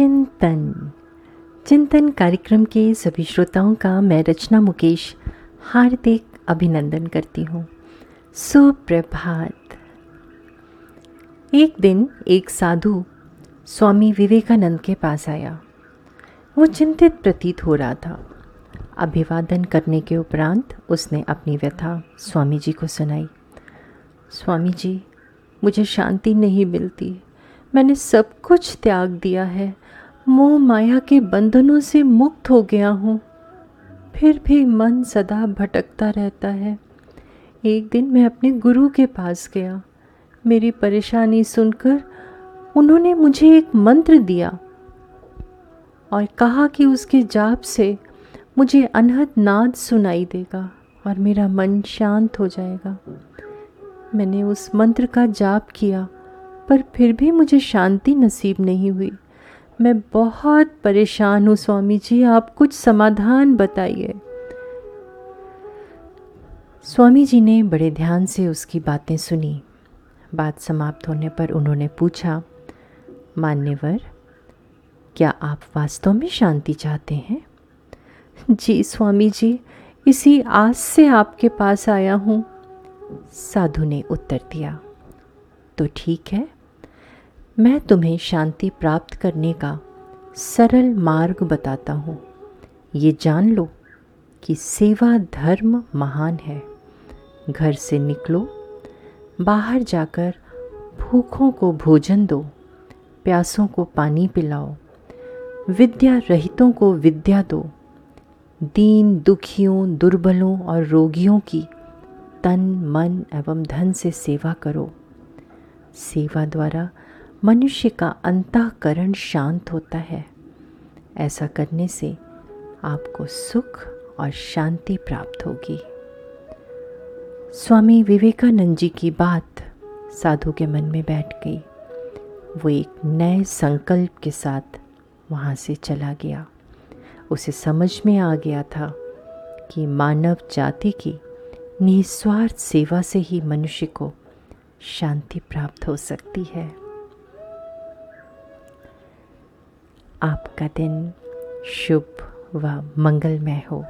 चिंतन। चिंतन कार्यक्रम के सभी श्रोताओं का मैं रचना मुकेश हार्दिक अभिनंदन करती हूँ। सुप्रभात। एक दिन एक साधु स्वामी विवेकानंद के पास आया। वो चिंतित प्रतीत हो रहा था। अभिवादन करने के उपरांत उसने अपनी व्यथा स्वामी जी को सुनाई। स्वामी जी, मुझे शांति नहीं मिलती। मैंने सब कुछ त्याग दिया है। मोह माया के बंधनों से मुक्त हो गया हूँ। फिर भी मन सदा भटकता रहता है। एक दिन मैं अपने गुरु के पास गया। मेरी परेशानी सुनकर उन्होंने मुझे एक मंत्र दिया और कहा कि उसके जाप से मुझे अनहद नाद सुनाई देगा और मेरा मन शांत हो जाएगा। मैंने उस मंत्र का जाप किया, पर फिर भी मुझे शांति नसीब नहीं हुई। मैं बहुत परेशान हूँ, स्वामी जी। आप कुछ समाधान बताइए। स्वामी जी ने बड़े ध्यान से उसकी बातें सुनी। बात समाप्त होने पर उन्होंने पूछा, मान्यवर, क्या आप वास्तव में शांति चाहते हैं? जी, स्वामी जी, इसी आस से आपके पास आया हूँ। साधु ने उत्तर दिया तो ठीक है मैं तुम्हें शांति प्राप्त करने का सरल मार्ग बताता हूँ। ये जान लो कि सेवा धर्म महान है। घर से निकलो, बाहर जाकर भूखों को भोजन दो, प्यासों को पानी पिलाओ, विद्या रहितों को विद्या दो, दीन दुखियों, दुर्बलों और रोगियों की तन, मन एवं धन से सेवा करो। सेवा द्वारा मनुष्य का अंतःकरण शांत होता है। ऐसा करने से आपको सुख और शांति प्राप्त होगी। स्वामी विवेकानंद जी की बात साधु के मन में बैठ गई। वो एक नए संकल्प के साथ वहाँ से चला गया। उसे समझ में आ गया था कि मानव जाति की निस्वार्थ सेवा से ही मनुष्य को शांति प्राप्त हो सकती है। आपका दिन शुभ व मंगलमय हो।